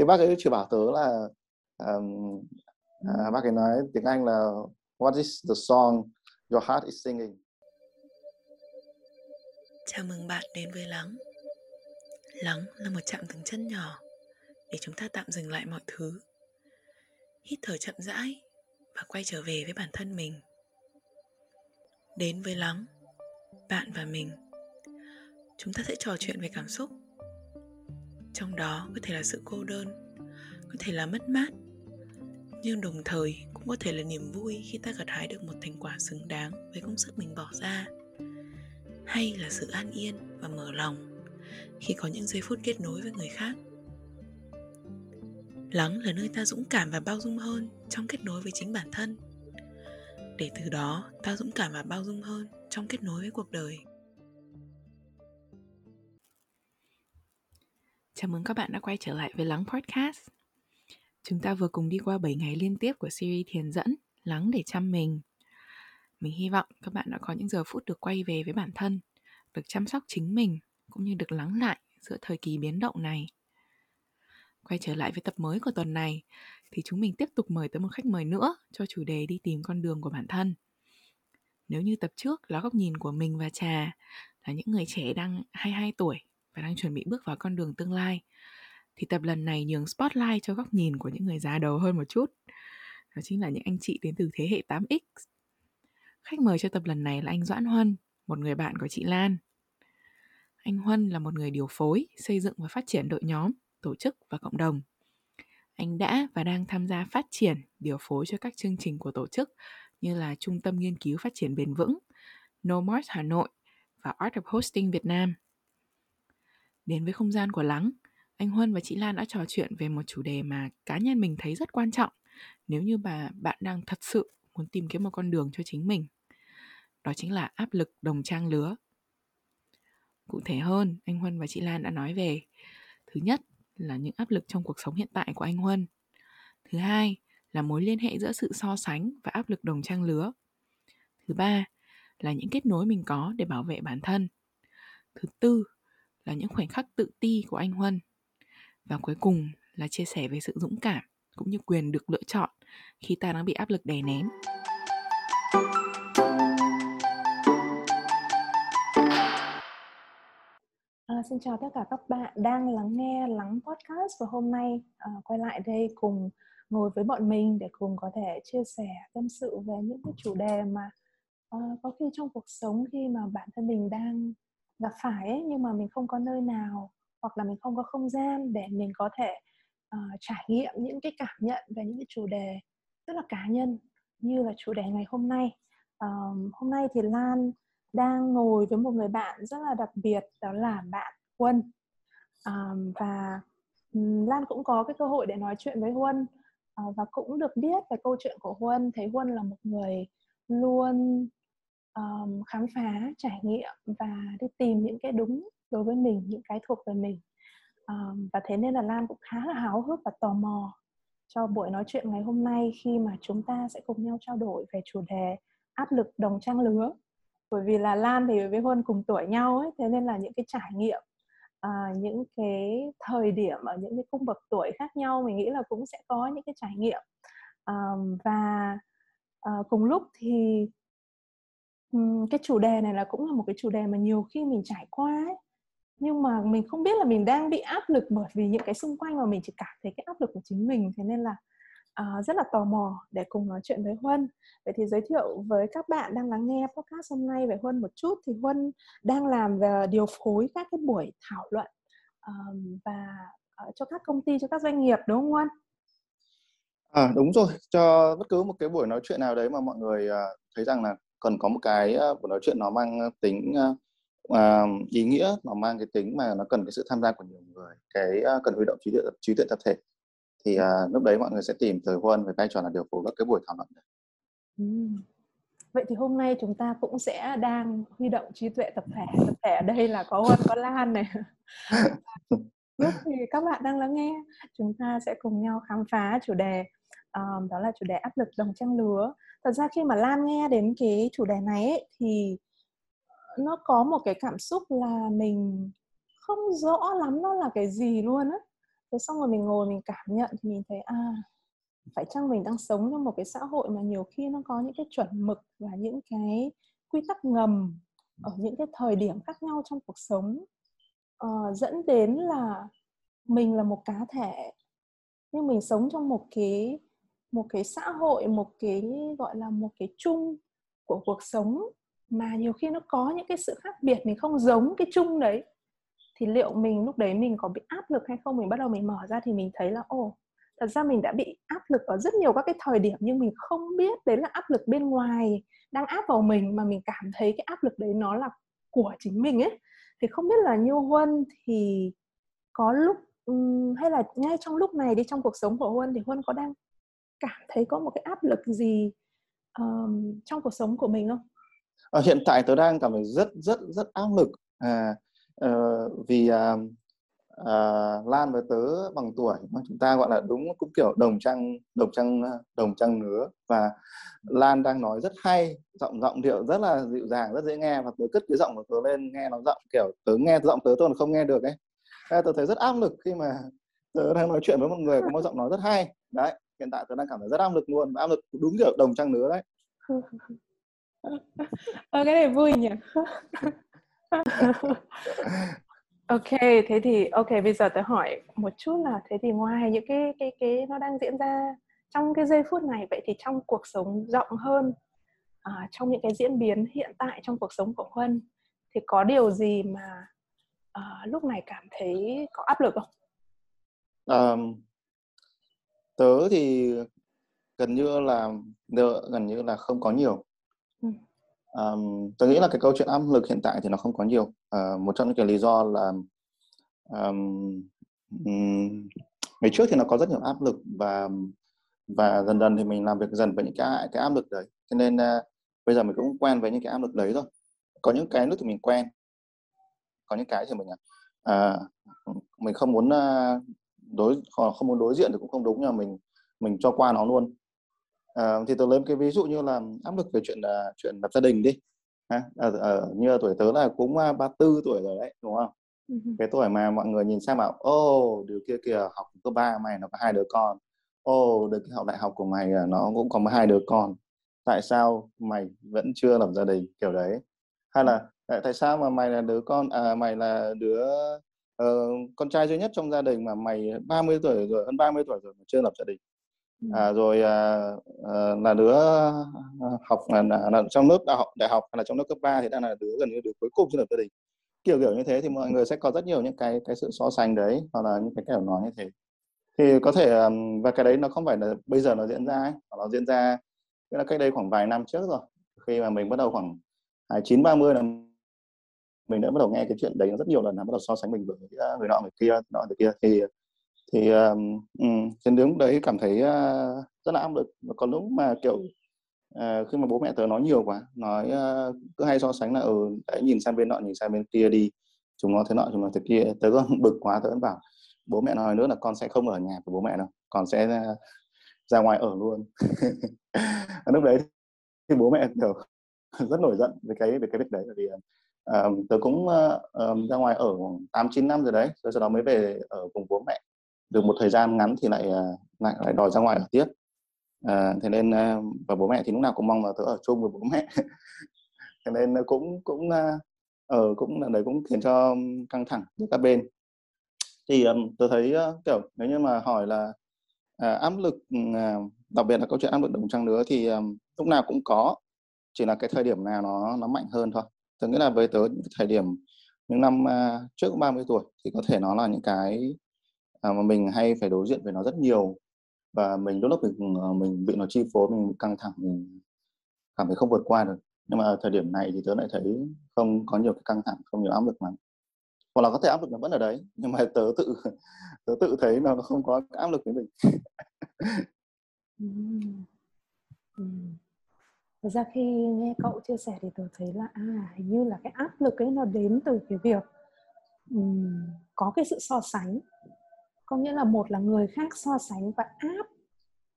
thì bác ấy chỉ bảo tớ là um, à, bác ấy nói tiếng Anh là What is the song your heart is singing? Chào mừng bạn đến với Lắng. Lắng là một chạm dừng chân nhỏ để chúng ta tạm dừng lại mọi thứ. Hít thở chậm rãi và quay trở về với bản thân mình. Đến với Lắng, bạn và mình. Chúng ta sẽ trò chuyện về cảm xúc. Trong đó có thể là sự cô đơn, có thể là mất mát, nhưng đồng thời cũng có thể là niềm vui khi ta gặt hái được một thành quả xứng đáng với công sức mình bỏ ra. Hay là sự an yên và mở lòng khi có những giây phút kết nối với người khác. Lắng là nơi ta dũng cảm và bao dung hơn trong kết nối với chính bản thân. Để từ đó ta dũng cảm và bao dung hơn trong kết nối với cuộc đời. Chào mừng các bạn đã quay trở lại với Lắng Podcast. Chúng ta vừa cùng đi qua 7 ngày liên tiếp của series thiền dẫn Lắng để chăm mình. Mình hy vọng các bạn đã có những giờ phút được quay về với bản thân, được chăm sóc chính mình cũng như được lắng lại giữa thời kỳ biến động này. Quay trở lại với tập mới của tuần này thì chúng mình tiếp tục mời tới một khách mời nữa cho chủ đề đi tìm con đường của bản thân. Nếu như tập trước là góc nhìn của mình và Trà là những người trẻ đang 22 tuổi và đang chuẩn bị bước vào con đường tương lai thì tập lần này nhường spotlight cho góc nhìn của những người già đầu hơn một chút. Đó chính là những anh chị đến từ thế hệ 8X. Khách mời cho tập lần này là anh Doãn Huân, một người bạn của chị Lan. Anh Huân là một người điều phối, xây dựng và phát triển đội nhóm, tổ chức và cộng đồng. Anh đã và đang tham gia phát triển, điều phối cho các chương trình của tổ chức như là Trung tâm Nghiên cứu Phát triển Bền vững, nomos Hà Nội và Art of Hosting Việt Nam. Đến với không gian của Lắng, anh Huân và chị Lan đã trò chuyện về một chủ đề mà cá nhân mình thấy rất quan trọng nếu như bà bạn đang thật sự muốn tìm kiếm một con đường cho chính mình. Đó chính là áp lực đồng trang lứa. Cụ thể hơn, anh Huân và chị Lan đã nói về thứ nhất là những áp lực trong cuộc sống hiện tại của anh Huân. Thứ hai là mối liên hệ giữa sự so sánh và áp lực đồng trang lứa. Thứ ba là những kết nối mình có để bảo vệ bản thân. Thứ tư là những khoảnh khắc tự ti của anh Huân và cuối cùng là chia sẻ về sự dũng cảm cũng như quyền được lựa chọn khi ta đang bị áp lực đè nén. À, xin chào tất cả các bạn đang lắng nghe lắng podcast và hôm nay à, quay lại đây cùng ngồi với bọn mình để cùng có thể chia sẻ tâm sự về những cái chủ đề mà à, có khi trong cuộc sống khi mà bản thân mình đang gặp phải ấy, nhưng mà mình không có nơi nào hoặc là mình không có không gian để mình có thể uh, trải nghiệm những cái cảm nhận về những cái chủ đề rất là cá nhân như là chủ đề ngày hôm nay. Uh, hôm nay thì lan đang ngồi với một người bạn rất là đặc biệt đó là bạn huân. Uh, và lan cũng có cái cơ hội để nói chuyện với huân uh, và cũng được biết về câu chuyện của huân thấy huân là một người luôn um, khám phá trải nghiệm và đi tìm những cái đúng đối với mình những cái thuộc về mình. Um, và thế nên là Lan cũng khá là háo hức và tò mò cho buổi nói chuyện ngày hôm nay khi mà chúng ta sẽ cùng nhau trao đổi về chủ đề áp lực đồng trang lứa. Bởi vì là Lan thì với Huân cùng tuổi nhau ấy thế nên là những cái trải nghiệm à, những cái thời điểm ở những cái cung bậc tuổi khác nhau mình nghĩ là cũng sẽ có những cái trải nghiệm. À, và à, cùng lúc thì um, cái chủ đề này là cũng là một cái chủ đề mà nhiều khi mình trải qua ấy. Nhưng mà mình không biết là mình đang bị áp lực bởi vì những cái xung quanh mà mình chỉ cảm thấy cái áp lực của chính mình. Thế nên là uh, rất là tò mò để cùng nói chuyện với Huân. Vậy thì giới thiệu với các bạn đang lắng nghe podcast hôm nay về Huân một chút. Thì Huân đang làm về điều phối các cái buổi thảo luận um, và uh, cho các công ty cho các doanh nghiệp đúng không Huân? À đúng rồi, cho bất cứ một cái buổi nói chuyện nào đấy mà mọi người uh, thấy rằng là cần có một cái uh, buổi nói chuyện nó mang tính uh, ý nghĩa nó mang cái tính mà nó cần cái sự tham gia của nhiều người cái uh, cần huy động trí tuệ trí tuệ tập thể. Thì uh, lúc đấy mọi người sẽ tìm tới Huân với vai trò là điều phối các cái buổi thảo luận ừ. vậy thì hôm nay chúng ta cũng sẽ đang huy động trí tuệ tập thể. Tập thể ở đây là có Huân có Lan này. Lúc thì các bạn đang lắng nghe chúng ta sẽ cùng nhau khám phá chủ đề um, đó là chủ đề áp lực đồng trang lứa thật ra khi mà Lan nghe đến cái chủ đề này ấy, thì nó có một cái cảm xúc là mình không rõ lắm nó là cái gì luôn á. Thế xong rồi mình ngồi mình cảm nhận thì mình thấy à phải chăng mình đang sống trong một cái xã hội mà nhiều khi nó có những cái chuẩn mực và những cái quy tắc ngầm ở những cái thời điểm khác nhau trong cuộc sống uh, dẫn đến là mình là một cá thể nhưng mình sống trong một cái một cái xã hội, một cái, gọi là, một cái chung của cuộc sống mà nhiều khi nó có những cái sự khác biệt, mình không giống cái chung đấy. Thì liệu mình lúc đấy mình có bị áp lực hay không? Mình bắt đầu mình mở ra thì mình thấy là, ồ, thật ra mình đã bị áp lực ở rất nhiều các cái thời điểm nhưng mình không biết đấy là áp lực bên ngoài đang áp vào mình mà mình cảm thấy cái áp lực đấy nó là của chính mình ấy. Thì không biết là như huân thì có lúc hay là ngay trong lúc này đi, trong cuộc sống của huân thì huân có đang cảm thấy có một cái áp lực gì um, trong cuộc sống của mình không? À, hiện tại tớ đang cảm thấy rất rất rất áp lực. À, uh, vì uh, uh, Lan với tớ bằng tuổi mà chúng ta gọi là đúng cũng kiểu đồng trang đồng trang đồng trang nứa và Lan đang nói rất hay giọng giọng điệu rất là dịu dàng rất dễ nghe và tớ cất cái giọng của tớ lên nghe nó giọng kiểu tớ nghe giọng tớ tôi không nghe được ấy. Thế tớ thấy rất áp lực khi mà tớ đang nói chuyện với một người có một giọng nói rất hay. Đấy hiện tại tớ đang cảm thấy rất áp lực luôn áp lực đúng kiểu đồng trăng nứa đấy. Ờ, cái này vui nhỉ? Ok thế thì ok bây giờ tớ hỏi một chút là thế thì ngoài những cái cái cái nó đang diễn ra trong cái giây phút này vậy thì trong cuộc sống rộng hơn à, trong những cái diễn biến hiện tại trong cuộc sống của huân thì có điều gì mà à, lúc này cảm thấy có áp lực không? Um, tớ thì gần như là gần như là không có nhiều. Ừ. um, tôi nghĩ là cái câu chuyện áp lực hiện tại thì nó không có nhiều. Uh, một trong những cái lý do là um, um, ngày trước thì nó có rất nhiều áp lực và và dần dần thì mình làm việc dần với những cái cái áp lực đấy. Cho nên uh, bây giờ mình cũng quen với những cái áp lực đấy rồi. Có những cái lúc thì mình quen có những cái thì mình uh, mình không muốn uh, đối không muốn đối diện thì cũng không đúng nhưng mà mình mình cho qua nó luôn. À, thì tôi lấy cái ví dụ như là áp lực về chuyện uh, chuyện lập gia đình đi. Ha ở, ở như tuổi tớ là cũng uh, 34 tuổi rồi đấy đúng không? Ừ. cái tuổi mà mọi người nhìn sang bảo ô điều kia kìa học cấp ba mày nó có hai đứa con. Ô được cái học đại học của mày nó cũng có hai đứa con. Tại sao mày vẫn chưa lập gia đình? Kiểu đấy. Hay là tại sao mà mày là đứa con à, mày là đứa uh, con trai duy nhất trong gia đình mà mày 30 tuổi rồi hơn 30 tuổi rồi mà chưa lập gia đình. À, rồi à, à, là đứa học là, là, là trong lớp đại học đại học hay là trong lớp cấp 3 thì đang là đứa gần như đứa cuối cùng chưa lập gia đình. Kiểu kiểu như thế thì mọi người sẽ có rất nhiều những cái cái sự so sánh đấy hoặc là những cái kiểu nói như thế. Thì có thể và cái đấy nó không phải là bây giờ nó diễn ra ấy, nó diễn ra tức là cách đây khoảng vài năm trước rồi khi mà mình bắt đầu khoảng chín ba mươi là mình đã bắt đầu nghe cái chuyện đấy rất nhiều lần là bắt đầu so sánh mình với người nọ người kia nọ người kia. Thì thì um, trên đứng đấy cảm thấy uh, rất là áp lực. Và có lúc mà kiểu uh, khi mà bố mẹ tớ nói nhiều quá nói uh, cứ hay so sánh là ừ đấy nhìn sang bên nọ nhìn sang bên kia đi chúng nó thế nọ chúng nó thế kia. Tớ còn bực quá tớ vẫn bảo bố mẹ nói nữa là con sẽ không ở nhà của bố mẹ đâu con sẽ uh, ra ngoài ở luôn. Lúc đấy thì bố mẹ kiểu rất nổi giận về cái về cái việc đấy. Bởi vì um, tớ cũng uh, um, ra ngoài ở tám chín năm rồi đấy rồi sau đó mới về ở cùng bố mẹ. Được một thời gian ngắn thì lại ờ, lại lại đòi ra ngoài ở tiếp à, ờ, thế nên và bố mẹ thì lúc nào cũng mong là tớ ở chung với bố mẹ. Thế nên cũng cũng ở ờ, cũng là đấy cũng khiến cho căng thẳng giữa các bên. Thì um, tôi thấy uh, kiểu nếu như mà hỏi là uh, áp lực uh, đặc biệt là câu chuyện áp lực đồng trang lứa thì um, lúc nào cũng có chỉ là cái thời điểm nào nó nó mạnh hơn thôi tôi nghĩ là với tớ thời điểm những năm uh, trước 30 tuổi thì có thể nó là những cái uh, mà mình hay phải đối diện với nó rất nhiều. Và mình lúc lúc mình ờ, mình bị nó chi phối mình căng thẳng mình cảm thấy không vượt qua được. Nhưng mà thời điểm này thì tớ lại thấy không có nhiều cái căng thẳng không nhiều áp lực lắm. Hoặc là có thể áp lực nó vẫn ở đấy nhưng mà tớ tự tớ tự thấy nó không có áp lực với mình. Thật ra khi nghe cậu chia sẻ thì tôi thấy là à hình như là cái áp lực ấy nó đến từ cái việc um, có cái sự so sánh. Có nghĩa là một là người khác so sánh và áp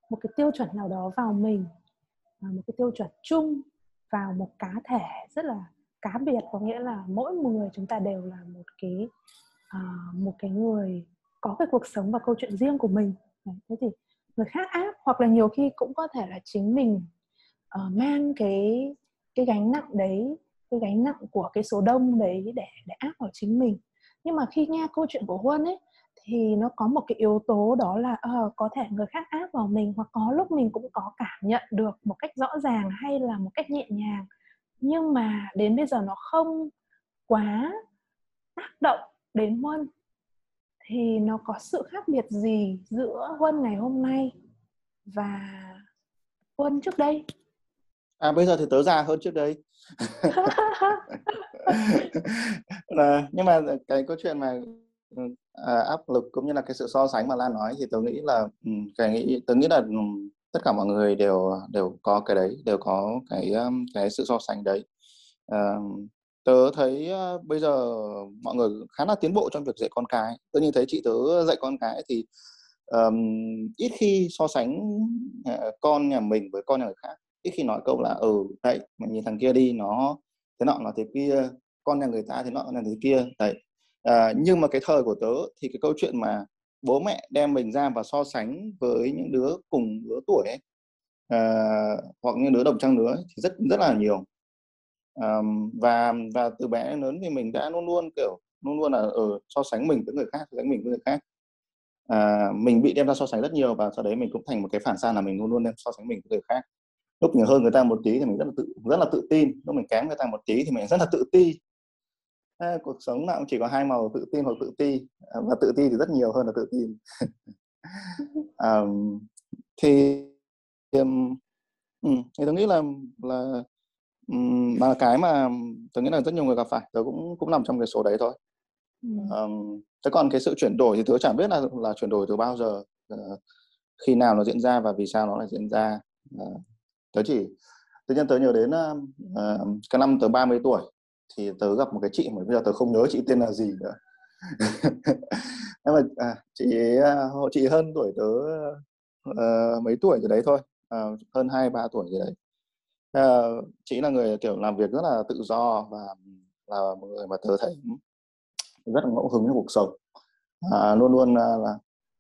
một cái tiêu chuẩn nào đó vào mình à, một cái tiêu chuẩn chung vào một cá thể rất là cá biệt. Có nghĩa là mỗi một người chúng ta đều là một cái uh, một cái người có cái cuộc sống và câu chuyện riêng của mình. Thế thì người khác áp hoặc là nhiều khi cũng có thể là chính mình uh, mang cái cái gánh nặng đấy cái gánh nặng của cái số đông đấy để để áp vào chính mình. Nhưng mà khi nghe câu chuyện của huân ấy thì nó có một cái yếu tố đó là uh, có thể người khác áp vào mình hoặc có lúc mình cũng có cảm nhận được một cách rõ ràng hay là một cách nhẹ nhàng. Nhưng mà đến bây giờ nó không quá tác động đến huân. Thì nó có sự khác biệt gì giữa huân ngày hôm nay và huân trước đây? À bây giờ thì tớ già hơn trước đây. Là, nhưng mà cái câu chuyện mà à, áp lực cũng như là cái sự so sánh mà Lan nói thì tớ nghĩ là ừ, cái nghĩ tớ nghĩ là ừ, tất cả mọi người đều đều có cái đấy đều có cái cái sự so sánh đấy. À, tớ thấy bây giờ mọi người khá là tiến bộ trong việc dạy con cái. Tớ nhìn thấy chị tớ dạy con cái thì um, ít khi so sánh uh, con nhà mình với con nhà người khác ít khi nói câu là ừ đấy mình nhìn thằng kia đi nó thế nọ nó thế kia con nhà người ta thế nọ là thế kia. Đấy. À, nhưng mà cái thời của tớ thì cái câu chuyện mà bố mẹ đem mình ra và so sánh với những đứa cùng lứa tuổi ấy à, hoặc những đứa đồng trang lứa thì rất rất là nhiều. À, và và từ bé đến lớn thì mình đã luôn luôn kiểu luôn luôn là ở ừ, so sánh mình với người khác so sánh mình với người khác. À, mình bị đem ra so sánh rất nhiều và sau đấy mình cũng thành một cái phản xạ là mình luôn luôn đem so sánh mình với người khác lúc mình hơn người ta một tí thì mình rất là tự rất là tự tin. Lúc mình kém người ta một tí thì mình rất là tự ti. À, cuộc sống nào cũng chỉ có hai màu tự tin hoặc tự ti. À, và tự ti thì rất nhiều hơn là tự tin. À, thì um, thì tôi nghĩ là là um, là cái mà tôi nghĩ là rất nhiều người gặp phải tôi cũng cũng nằm trong cái số đấy thôi. Um, thế còn cái sự chuyển đổi thì tôi chẳng biết là là chuyển đổi từ bao giờ uh, khi nào nó diễn ra và vì sao nó lại diễn ra. Uh, tớ chỉ tự nhiên tớ nhớ đến uh, cái năm tớ 30 tuổi thì tớ gặp một cái chị mà bây giờ tớ không nhớ chị tên là gì nữa. Nhưng mà à, chị uh, chị hơn tuổi tớ uh, mấy tuổi rồi đấy thôi uh, hơn hai ba tuổi rồi đấy. Uh, chị là người kiểu làm việc rất là tự do và là một người mà tớ thấy rất là ngẫu hứng trong cuộc sống. Uh, luôn luôn uh, là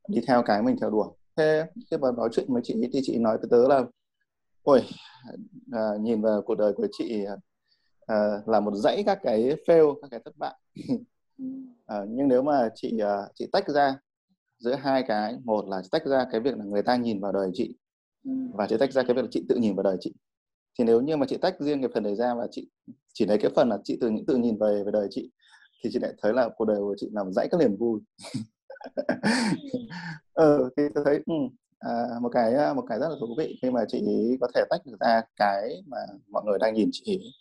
đi theo cái mình theo đuổi. Thế khi mà nói chuyện với chị thì chị nói với tớ là ôi à, nhìn vào cuộc đời của chị à, là một dãy các cái fail các cái thất bại. À, nhưng nếu mà chị à, chị tách ra giữa hai cái một là tách ra cái việc là người ta nhìn vào đời chị và chị tách ra cái việc là chị tự nhìn vào đời chị. Thì nếu như mà chị tách riêng cái phần này ra và chị chỉ lấy cái phần là chị tự tự nhìn về về đời chị thì chị lại thấy là cuộc đời của chị là một dãy các niềm vui. Ừ, thì tôi thấy ừ, à, một cái ờ, một cái rất là thú vị khi mà chị có thể tách được ra cái mà mọi người đang nhìn chị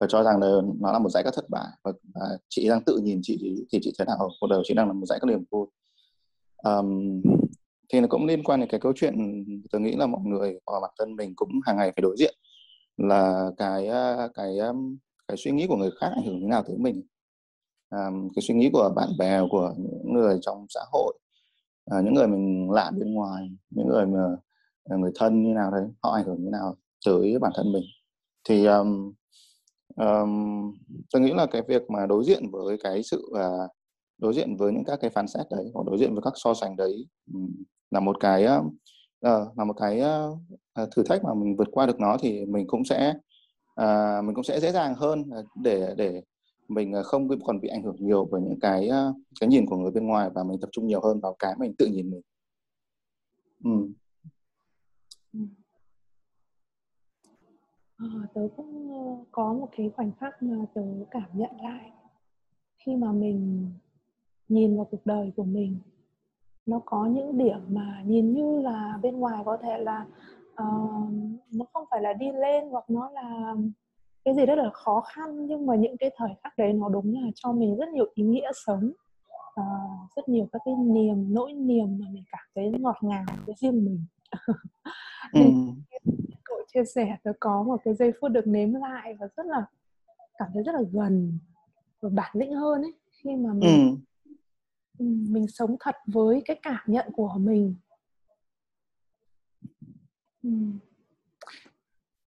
và cho rằng là nó là một giải các thất bại và, và chị đang tự nhìn chị thì chị thấy là ở cuộc đời chị đang là một giải các niềm vui. Um, thì nó cũng liên quan đến cái câu chuyện tôi nghĩ là mọi người và bản thân mình cũng hàng ngày phải đối diện là cái ờ, cái ờ, cái suy nghĩ của người khác ảnh hưởng như nào tới mình. Um, cái suy nghĩ của bạn bè của những người trong xã hội à, những người mình lạ bên ngoài những người mà ờ, người thân như nào đấy họ ảnh hưởng như nào tới bản thân mình. Thì um, um, tôi nghĩ là cái việc mà đối diện với cái sự uh, đối diện với những các cái phán xét đấy hoặc đối diện với các so sánh đấy um, là một cái uh, là một cái uh, thử thách mà mình vượt qua được nó thì mình cũng sẽ uh, mình cũng sẽ dễ dàng hơn à, để để mình ờ, không còn bị ảnh hưởng nhiều bởi những cái cái nhìn của người bên ngoài và mình tập trung nhiều hơn vào cái mình tự nhìn mình. Ừ. À, tớ cũng có một cái khoảnh khắc mà tớ cảm nhận lại khi mà mình nhìn vào cuộc đời của mình nó có những điểm mà nhìn như là bên ngoài có thể là uh, nó không phải là đi lên hoặc nó là cái gì rất là khó khăn nhưng mà những cái thời khắc đấy nó đúng là cho mình rất nhiều ý nghĩa sống uh, rất nhiều các cái niềm nỗi niềm mà mình cảm thấy ngọt ngào với riêng mình ừ chia sẻ tớ có một cái giây phút được nếm lại và rất là cảm thấy rất là gần và bản lĩnh hơn ấy khi mà mình ừ. mình sống thật với cái cảm nhận của mình ừ.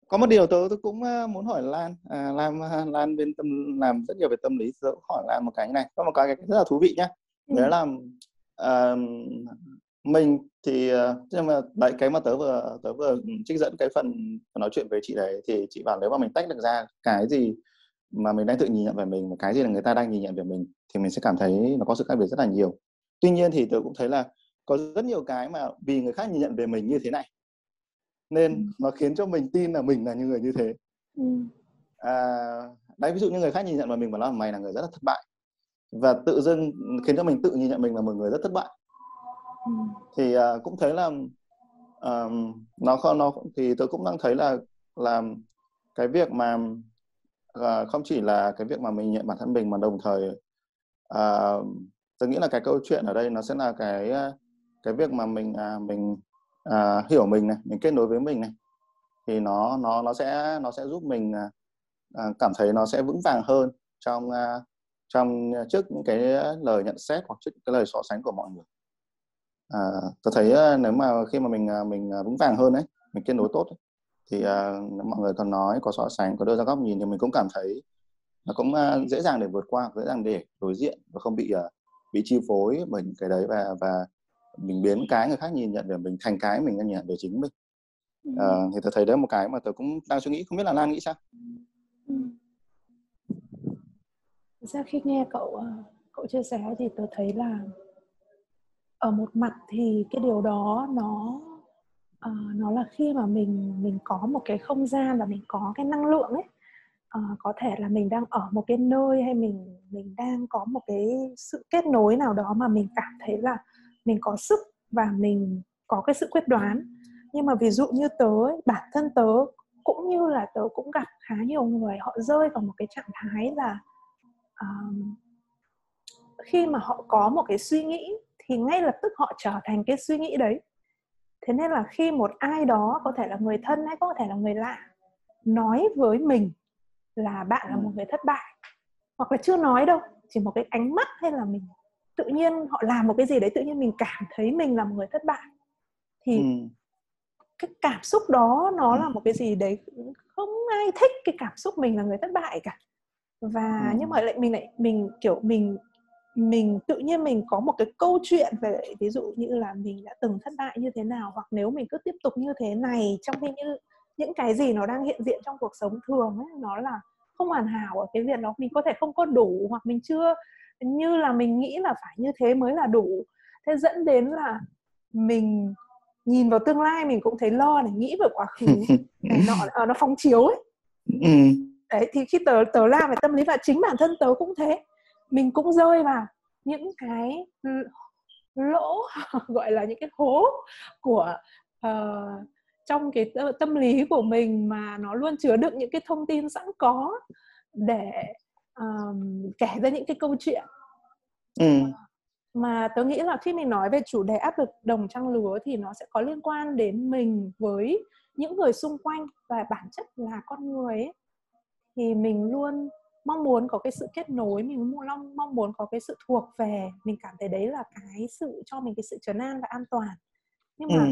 Có một điều tớ tôi cũng ờ, muốn hỏi Lan. À, Lan ờ, Lan bên tâm làm rất nhiều về tâm lý tớ hỏi Lan một cái này. Có một cái rất là thú vị nhá. Ừ. đấy là uh, mình thì uh, nhưng mà đấy cái mà tớ vừa tớ vừa trích dẫn cái phần nói chuyện với chị đấy thì chị bảo nếu mà mình tách được ra cái gì mà mình đang tự nhìn nhận về mình và cái gì là người ta đang nhìn nhận về mình thì mình sẽ cảm thấy nó có sự khác biệt rất là nhiều. Tuy nhiên thì tớ cũng thấy là có rất nhiều cái mà vì người khác nhìn nhận về mình như thế này nên ừ. nó khiến cho mình tin là mình là những người như thế ừ. à, đấy ví dụ như người khác nhìn nhận vào mình và nói mày là người rất là thất bại và tự dưng khiến cho mình tự nhìn nhận mình là một người rất thất bại ừ. thì uh, cũng thấy là um, nó không nó thì tôi cũng đang thấy là là cái việc mà uh, không chỉ là cái việc mà mình nhận bản thân mình mà đồng thời uh, tôi nghĩ là cái câu chuyện ở đây nó sẽ là cái cái việc mà mình uh, mình uh, hiểu mình này mình kết nối với mình này. Thì nó nó nó sẽ nó sẽ giúp mình uh, cảm thấy nó sẽ vững vàng hơn trong uh, trong trước những cái lời nhận xét hoặc trước cái lời so sánh của mọi người. À, tôi thấy nếu mà khi mà mình mình vững vàng hơn đấy mình kết nối tốt ấy, thì uh, mọi người còn nói có so sánh có đưa ra góc nhìn thì mình cũng cảm thấy nó cũng uh, dễ dàng để vượt qua dễ dàng để đối diện và không bị uh, bị chi phối bởi những cái đấy và và mình biến cái người khác nhìn nhận về mình thành cái mình nhìn nhận về chính mình. Uh, thì tôi thấy đấy một cái mà tôi cũng đang suy nghĩ không biết là Lan nghĩ sao? Ừ. ra khi nghe cậu cậu chia sẻ thì tôi thấy là ở một mặt thì cái điều đó nó uh, nó là khi mà mình mình có một cái không gian và mình có cái năng lượng ấy uh, có thể là mình đang ở một cái nơi hay mình mình đang có một cái sự kết nối nào đó mà mình cảm thấy là mình có sức và mình có cái sự quyết đoán. Nhưng mà ví dụ như tớ ấy, bản thân tớ cũng như là tớ cũng gặp khá nhiều người họ rơi vào một cái trạng thái là um, khi mà họ có một cái suy nghĩ thì ngay lập tức họ trở thành cái suy nghĩ đấy. Thế nên là khi một ai đó có thể là người thân hay có thể là người lạ nói với mình là bạn là một người thất bại hoặc là chưa nói đâu chỉ một cái ánh mắt hay là mình tự nhiên họ làm một cái gì đấy tự nhiên mình cảm thấy mình là một người thất bại thì ừ. cái cảm xúc đó nó là một cái gì đấy không ai thích cái cảm xúc mình là người thất bại cả và ừ. nhưng mà lại mình lại mình kiểu mình mình tự nhiên mình có một cái câu chuyện về ví dụ như là mình đã từng thất bại như thế nào hoặc nếu mình cứ tiếp tục như thế này trong khi như những cái gì nó đang hiện diện trong cuộc sống thường ấy nó là không hoàn hảo ở cái việc đó mình có thể không có đủ hoặc mình chưa như là mình nghĩ là phải như thế mới là đủ. Thế dẫn đến là mình nhìn vào tương lai mình cũng thấy lo để nghĩ về quá khứ. Này nọ à, nó phóng chiếu ấy. Ừ. đấy thì khi tớ tớ làm về tâm lý và chính bản thân tớ cũng thế. Mình cũng rơi vào những cái lỗ gọi là những cái hố của uh, trong cái tâm lý của mình mà nó luôn chứa đựng những cái thông tin sẵn có để um, kể ra những cái câu chuyện ừ. mà tớ nghĩ là khi mình nói về chủ đề áp lực đồng trang lứa thì nó sẽ có liên quan đến mình với những người xung quanh và bản chất là con người ấy, thì mình luôn mong muốn có cái sự kết nối mình mong mong muốn có cái sự thuộc về mình cảm thấy đấy là cái sự cho mình cái sự trấn an và an toàn nhưng mà ừ.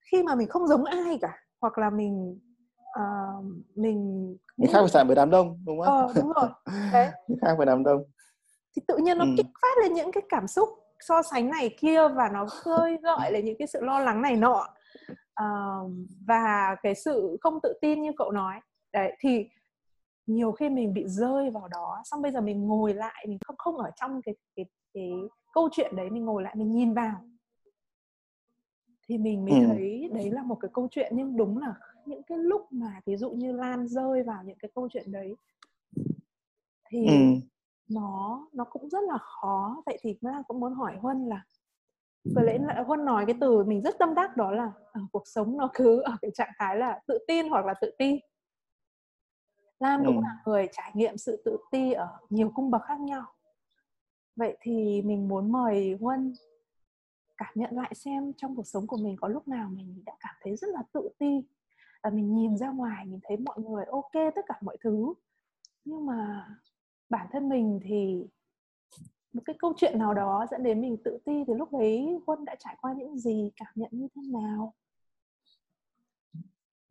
khi mà mình không giống ai cả hoặc là mình uh, mình mình khác phải với đám đông đúng không? Ờ, đúng rồi đấy khác với đám đông thì tự nhiên nó ừ. kích phát lên những cái cảm xúc so sánh này kia và nó khơi gợi lên những cái sự lo lắng này nọ uh, và cái sự không tự tin như cậu nói đấy thì nhiều khi mình bị rơi vào đó xong bây giờ mình ngồi lại mình không không ở trong cái cái cái câu chuyện đấy mình ngồi lại mình nhìn vào thì mình mới ừ. thấy đấy là một cái câu chuyện nhưng đúng là những cái lúc mà ví dụ như Lan rơi vào những cái câu chuyện đấy thì ừ. nó nó cũng rất là khó vậy thì Lan cũng muốn hỏi Huân là vừa lẽ lại Huân nói cái từ mình rất tâm đắc đó là ở cuộc sống nó cứ ở cái trạng thái là tự tin hoặc là tự ti Lan cũng ừ. là người trải nghiệm sự tự ti ở nhiều cung bậc khác nhau vậy thì mình muốn mời Huân cảm nhận lại xem trong cuộc sống của mình có lúc nào mình đã cảm thấy rất là tự ti và mình nhìn ra ngoài mình thấy mọi người ok tất cả mọi thứ. Nhưng mà bản thân mình thì một cái câu chuyện nào đó dẫn đến mình tự ti thì lúc đấy Huân đã trải qua những gì cảm nhận như thế nào?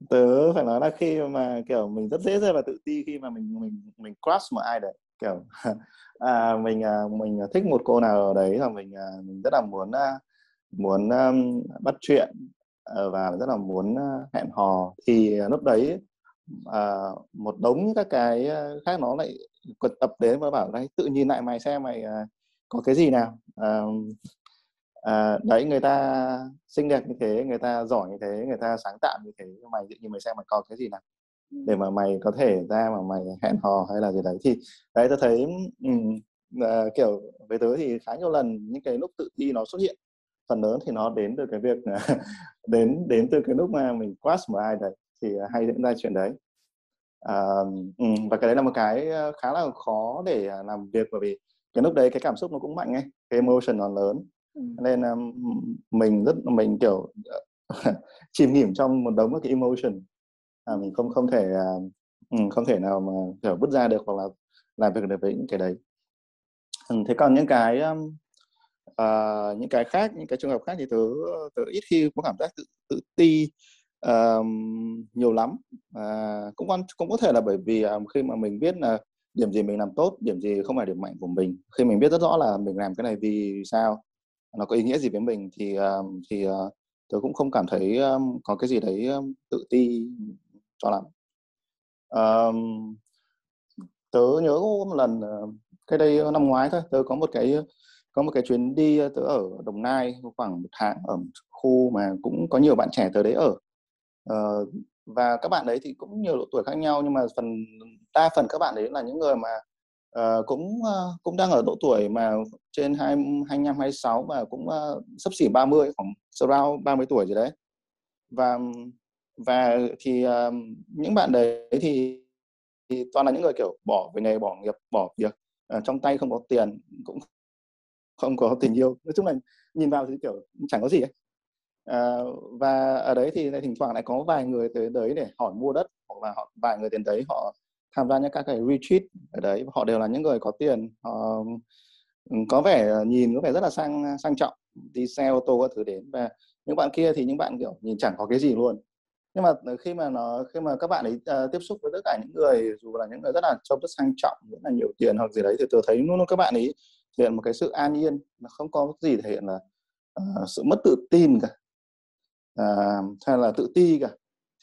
Tớ phải nói là khi mà kiểu mình rất dễ rơi vào tự ti khi mà mình mình mình crush một ai đấy kiểu. À, mình à, mình thích một cô nào ở đấy là mình à, mình rất là muốn à, muốn um, bắt chuyện và rất là muốn uh, hẹn hò. Thì lúc đấy uh, một đống các cái khác nó lại quật tập đến và bảo đấy tự nhìn lại mày xem mày uh, có cái gì nào? Uh, uh, đấy người ta xinh đẹp như thế người ta giỏi như thế người ta sáng tạo như thế mày tự nhìn mày xem mày có cái gì nào để mà mày có thể ra mà mày hẹn hò hay là gì đấy. Thì đấy tôi thấy um, uh, kiểu với tớ thì khá nhiều lần những cái lúc tự ti nó xuất hiện phần lớn thì nó đến từ cái việc đến đến từ cái lúc mà mình crush một ai đấy thì hay diễn ra chuyện đấy. À, và cái đấy là một cái khá là khó để làm việc bởi vì cái lúc đấy cái cảm xúc nó cũng mạnh ấy cái emotion nó lớn. Ừ. nên um, mình rất mình kiểu chìm nghỉm trong một đống cái emotion. À, mình không không thể uh, không thể nào mà kiểu vứt ra được hoặc là làm việc được với những cái đấy. Ừ, thế còn những cái um, uh, những cái khác những cái trường hợp khác thì tớ tớ ít khi có cảm giác tự tự ti uh, nhiều lắm. Uh, cũng cũng có thể là bởi vì uh, khi mà mình biết là điểm gì mình làm tốt điểm gì không phải điểm mạnh của mình khi mình biết rất rõ là mình làm cái này vì sao nó có ý nghĩa gì với mình thì uh, thì uh, tớ cũng không cảm thấy um, có cái gì đấy um, tự ti cho lắm. Um, tớ nhớ một lần uh, cái đây năm ngoái thôi tớ có một cái có một cái chuyến đi ờ, tớ ở Đồng Nai khoảng một tháng ở một khu mà cũng có nhiều bạn trẻ tới đấy ở. Uh, và các bạn đấy thì cũng nhiều độ tuổi khác nhau nhưng mà phần đa phần các bạn đấy là những người mà uh, cũng uh, cũng đang ở độ tuổi mà trên hai hai năm hai sáu và cũng uh, sắp xỉ 30 khoảng around 30 tuổi gì đấy. Và và thì uh, những bạn đấy thì, thì toàn là những người kiểu bỏ về nghề bỏ nghiệp bỏ việc uh, trong tay không có tiền cũng không có tình yêu. Nói chung là nhìn vào thì kiểu chẳng có gì ấy. À, và ở đấy thì thỉnh thoảng lại có vài người tới đấy để hỏi mua đất hoặc là họ vài người đến đấy họ tham gia những các cái retreat ở đấy. Họ đều là những người có tiền. Họ ừ, có vẻ nhìn có vẻ rất là sang sang trọng đi xe ô tô các thứ đến. Và những bạn kia thì những bạn kiểu nhìn chẳng có cái gì luôn. Nhưng mà khi mà nó khi mà các bạn ấy uh, tiếp xúc với tất cả những người dù là những người rất là trông rất sang trọng rất là nhiều tiền hoặc gì đấy thì tôi thấy luôn luôn các bạn ấy thể hiện một cái sự an yên nó không có gì thể hiện là uh, sự mất tự tin cả. Uh, hay là tự ti cả.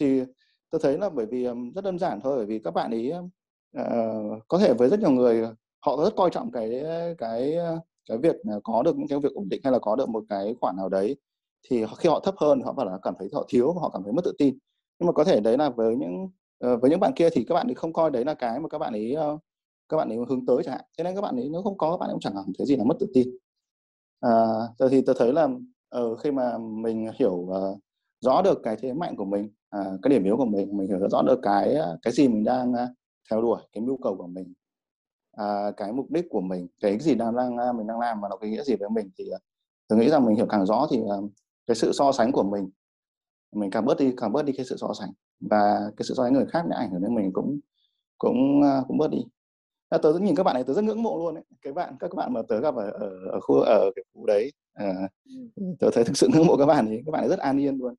Thì tôi thấy là bởi vì um, rất đơn giản thôi bởi vì các bạn ấy uh, ờ, có thể với rất nhiều người họ rất coi trọng cái cái ờ, cái việc có được những cái việc ổn định hay là có được một cái khoản nào đấy. Thì khi họ thấp hơn họ phải là cảm thấy họ thiếu và họ cảm thấy mất tự tin. Nhưng mà có thể đấy là với những với những bạn kia thì các bạn ấy không coi đấy là cái mà các bạn ấy các bạn ấy hướng tới chẳng hạn. Thế nên các bạn ấy nếu không có các bạn ấy cũng chẳng cảm thấy gì là mất tự tin. À, thì tôi thấy là uh, khi mà mình hiểu uh, rõ được cái thế mạnh của mình uh, cái điểm yếu của mình mình hiểu rõ được cái ờ, cái gì mình đang uh, theo đuổi cái nhu cầu của mình uh, cái mục đích của mình cái gì đang đang uh, mình đang làm và nó có nghĩa gì với mình thì uh, tôi nghĩ rằng mình hiểu càng rõ thì uh, cái sự so sánh của mình mình càng bớt đi càng bớt đi cái sự so sánh. Và cái sự so sánh người khác đã ảnh hưởng đến mình cũng cũng cũng bớt đi à, tớ nhìn các bạn này tớ rất ngưỡng mộ luôn ấy. Cái bạn các bạn mà tớ gặp ở ở, ở khu ở cái khu đấy à, tớ thấy thực sự ngưỡng mộ các bạn ấy. Các bạn ấy rất an yên luôn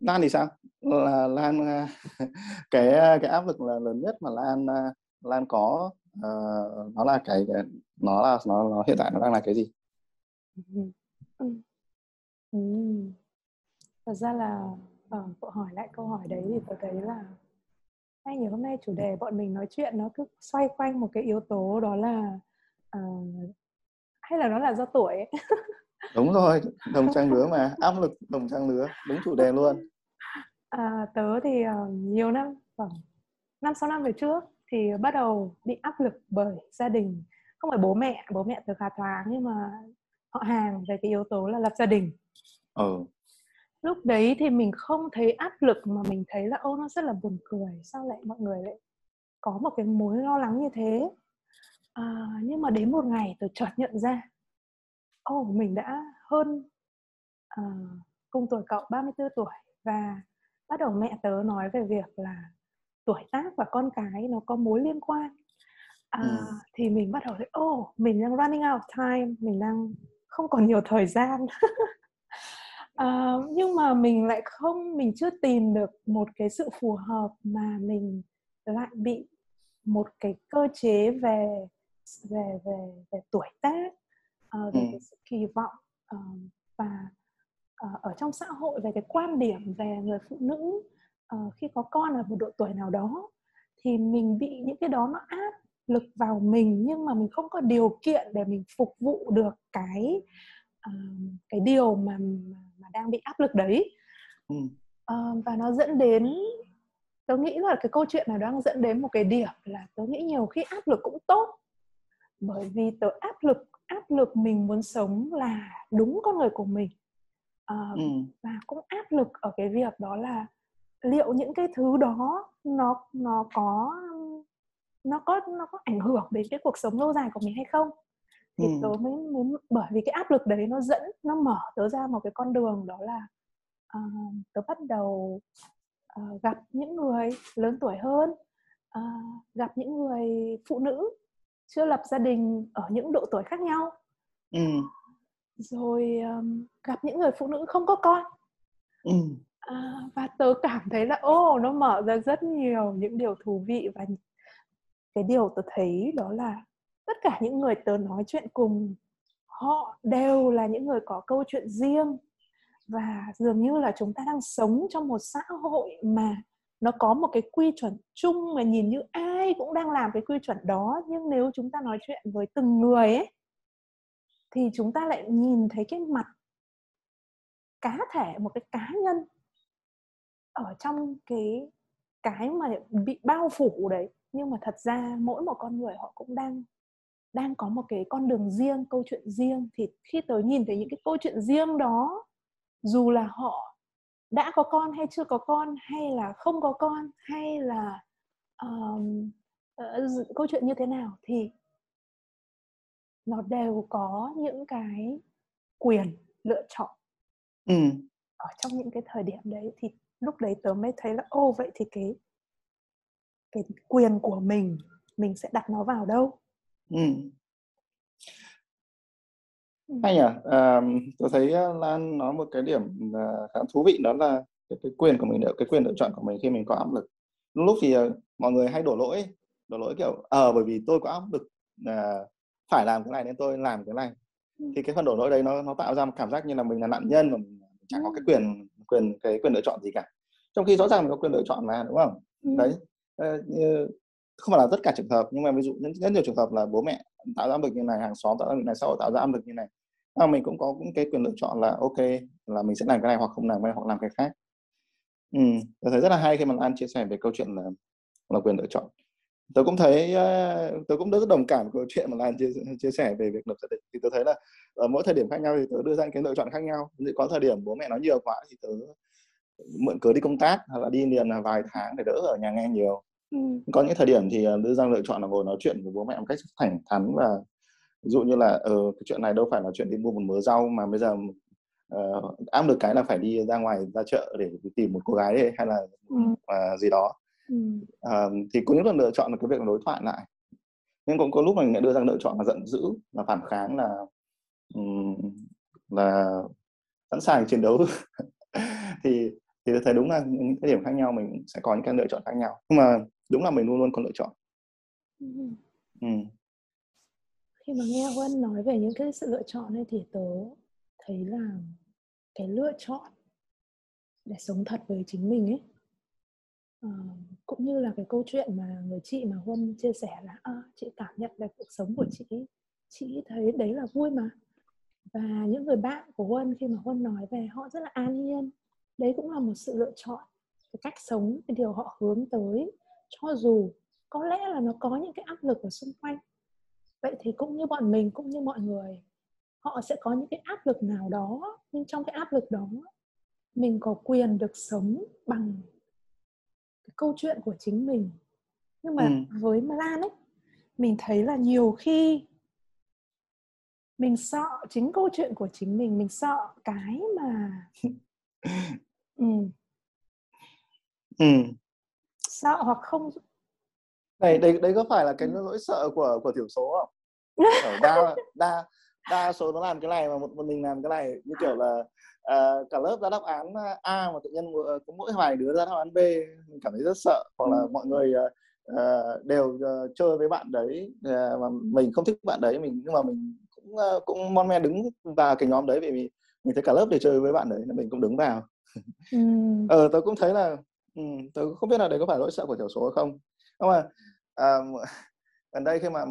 Lan thì sao là Lan à, cái à, cái áp lực là lớn nhất mà Lan à, Lan có uh, nó là cái, nó là nó, nó hiện tại nó đang là cái gì ừ. Ừ. thật ra là uh, cậu hỏi lại câu hỏi đấy thì tôi thấy là hay nhiều hôm nay chủ đề bọn mình nói chuyện nó cứ xoay quanh một cái yếu tố đó là uh, hay là nó là do tuổi ấy. đúng rồi đồng trang lứa mà áp lực đồng trang lứa đúng chủ đề luôn. À, tớ thì uh, nhiều năm khoảng năm sáu năm về trước thì bắt đầu bị áp lực bởi gia đình. Không phải bố mẹ bố mẹ tớ khá thoáng nhưng mà họ hàng về cái yếu tố là lập gia đình. Ừ. lúc đấy thì mình không thấy áp lực mà mình thấy là ô nó rất là buồn cười sao lại mọi người lại có một cái mối lo lắng như thế? À, nhưng mà đến một ngày tôi chợt nhận ra ô oh, mình đã hơn uh, cùng tuổi cậu 34 tuổi và bắt đầu mẹ tớ nói về việc là tuổi tác và con cái nó có mối liên quan à, ừ. thì mình bắt đầu thấy ô oh, mình đang running out of time mình đang không còn nhiều thời gian à, nhưng mà mình lại không mình chưa tìm được một cái sự phù hợp mà mình lại bị một cái cơ chế về về về về tuổi tác uh, về ừ. cái sự kỳ vọng uh, và uh, ở trong xã hội về cái quan điểm về người phụ nữ uh, khi có con ở một độ tuổi nào đó thì mình bị những cái đó nó áp lực vào mình nhưng mà mình không có điều kiện để mình phục vụ được cái uh, cái điều mà mà đang bị áp lực đấy ừ. uh, và nó dẫn đến tớ nghĩ là cái câu chuyện này đang dẫn đến một cái điểm là tớ nghĩ nhiều khi áp lực cũng tốt bởi vì tớ áp lực áp lực mình muốn sống là đúng con người của mình uh, ừ. và cũng áp lực ở cái việc đó là liệu những cái thứ đó nó nó có nó có nó có ảnh hưởng đến cái cuộc sống lâu dài của mình hay không thì ừ. tớ mới mới bởi vì cái áp lực đấy nó dẫn nó mở tớ ra một cái con đường đó là uh, tớ bắt đầu uh, gặp những người lớn tuổi hơn uh, gặp những người phụ nữ chưa lập gia đình ở những độ tuổi khác nhau ừ. rồi um, gặp những người phụ nữ không có con ừ. à, và tớ cảm thấy là ô nó mở ra rất nhiều những điều thú vị và cái điều tớ thấy đó là tất cả những người tớ nói chuyện cùng họ đều là những người có câu chuyện riêng và dường như là chúng ta đang sống trong một xã hội mà nó có một cái quy chuẩn chung mà nhìn như ai cũng đang làm cái quy chuẩn đó nhưng nếu chúng ta nói chuyện với từng người ấy thì chúng ta lại nhìn thấy cái mặt cá thể một cái cá nhân ở trong cái cái mà bị bao phủ đấy. Nhưng mà thật ra mỗi một con người họ cũng đang đang có một cái con đường riêng câu chuyện riêng. Thì khi tớ nhìn thấy những cái câu chuyện riêng đó dù là họ đã có con hay chưa có con hay là không có con hay là um, uh, câu chuyện như thế nào thì nó đều có những cái quyền lựa chọn ừ. ở trong những cái thời điểm đấy. Thì lúc đấy tớ mới thấy là ô vậy thì cái cái quyền của mình mình sẽ đặt nó vào đâu? Ừ. hay nhỉ à, tôi thấy lan nói một cái điểm khá thú vị đó là cái, cái quyền của mình cái quyền lựa chọn của mình khi mình có áp lực. Lúc thì uh, mọi người hay đổ lỗi đổ lỗi kiểu ờ uh, bởi vì tôi có áp lực uh, phải làm cái này nên tôi làm cái này. Thì cái phần đổ lỗi đấy nó nó tạo ra một cảm giác như là mình là nạn nhân mà mình chẳng có cái quyền quyền cái quyền lựa chọn gì cả. Trong khi rõ ràng mình có quyền lựa chọn mà đúng không? Đấy. Không phải là tất cả trường hợp nhưng mà ví dụ rất nhiều trường hợp là bố mẹ tạo ra áp lực như này hàng xóm tạo ra áp lực này xã hội tạo ra áp lực như này. Mà mình cũng có cái quyền lựa chọn là ok là mình sẽ làm cái này hoặc không làm cái này hoặc làm cái khác. Ừ, tôi thấy rất là hay khi mà An chia sẻ về câu chuyện là là quyền lựa chọn tôi cũng thấy tôi cũng rất đồng cảm câu chuyện mà Lan chia, chia sẻ về việc lập gia đình thì tôi thấy là ở mỗi thời điểm khác nhau thì tôi đưa ra những cái lựa chọn khác nhau ví dụ có thời điểm bố mẹ nói nhiều quá thì tôi mượn cớ đi công tác hoặc là đi liền là vài tháng để đỡ ở nhà nghe nhiều ừ. có những thời điểm thì đưa ra lựa chọn là ngồi nói chuyện với bố mẹ một cách thẳng thắn và ví dụ như là ở ờ, cái chuyện này đâu phải là chuyện đi mua một mớ rau mà bây giờ uh, áp lực cái là phải đi ra ngoài ra chợ để tìm một cô gái hay là ừ. uh, gì đó ừ. uh, thì những lần lựa chọn là cái việc đối thoại lại nhưng cũng có lúc mình lại đưa ra lựa chọn là giận dữ là phản kháng là um, là sẵn sàng chiến đấu thì thì thấy đúng là những cái điểm khác nhau mình sẽ có những cái lựa chọn khác nhau nhưng mà đúng là mình luôn luôn có lựa chọn ừ. Ừ. khi mà nghe Huân nói về những cái sự lựa chọn ấy thì tớ thấy là cái lựa chọn để sống thật với chính mình ấy Ờ, cũng như là cái câu chuyện mà người chị mà Huân chia sẻ là à, chị cảm nhận về cuộc sống của chị chị thấy đấy là vui mà. Và những người bạn của Huân khi mà Huân nói về họ rất là an nhiên. Đấy cũng là một sự lựa chọn cái cách sống cái điều họ hướng tới. Cho dù có lẽ là nó có những cái áp lực ở xung quanh vậy thì cũng như bọn mình cũng như mọi người họ sẽ có những cái áp lực nào đó. Nhưng trong cái áp lực đó mình có quyền được sống bằng câu chuyện của chính mình nhưng mà ừ. với Lan ấy mình thấy là nhiều khi mình sợ chính câu chuyện của chính mình mình sợ cái mà ừ. ừ. sợ hoặc không này đấy đấy có phải là cái nỗi sợ của của thiểu số không ở đa đa đa số nó làm cái này mà một, một mình làm cái này như kiểu là uh, cả lớp ra đáp án A mà tự nhiên có mỗi vài đứa ra đáp án B mình cảm thấy rất sợ hoặc là ừ. mọi người uh, đều uh, chơi với bạn đấy uh, mà mình không thích bạn đấy mình nhưng mà mình cũng uh, cũng mon men đứng vào cái nhóm đấy vì mình, mình thấy cả lớp để chơi với bạn đấy nên mình cũng đứng vào ừ. ờ tôi cũng thấy là ừ, tôi không biết là đấy có phải nỗi sợ của thiểu số hay không nhưng mà uh, gần đây khi mà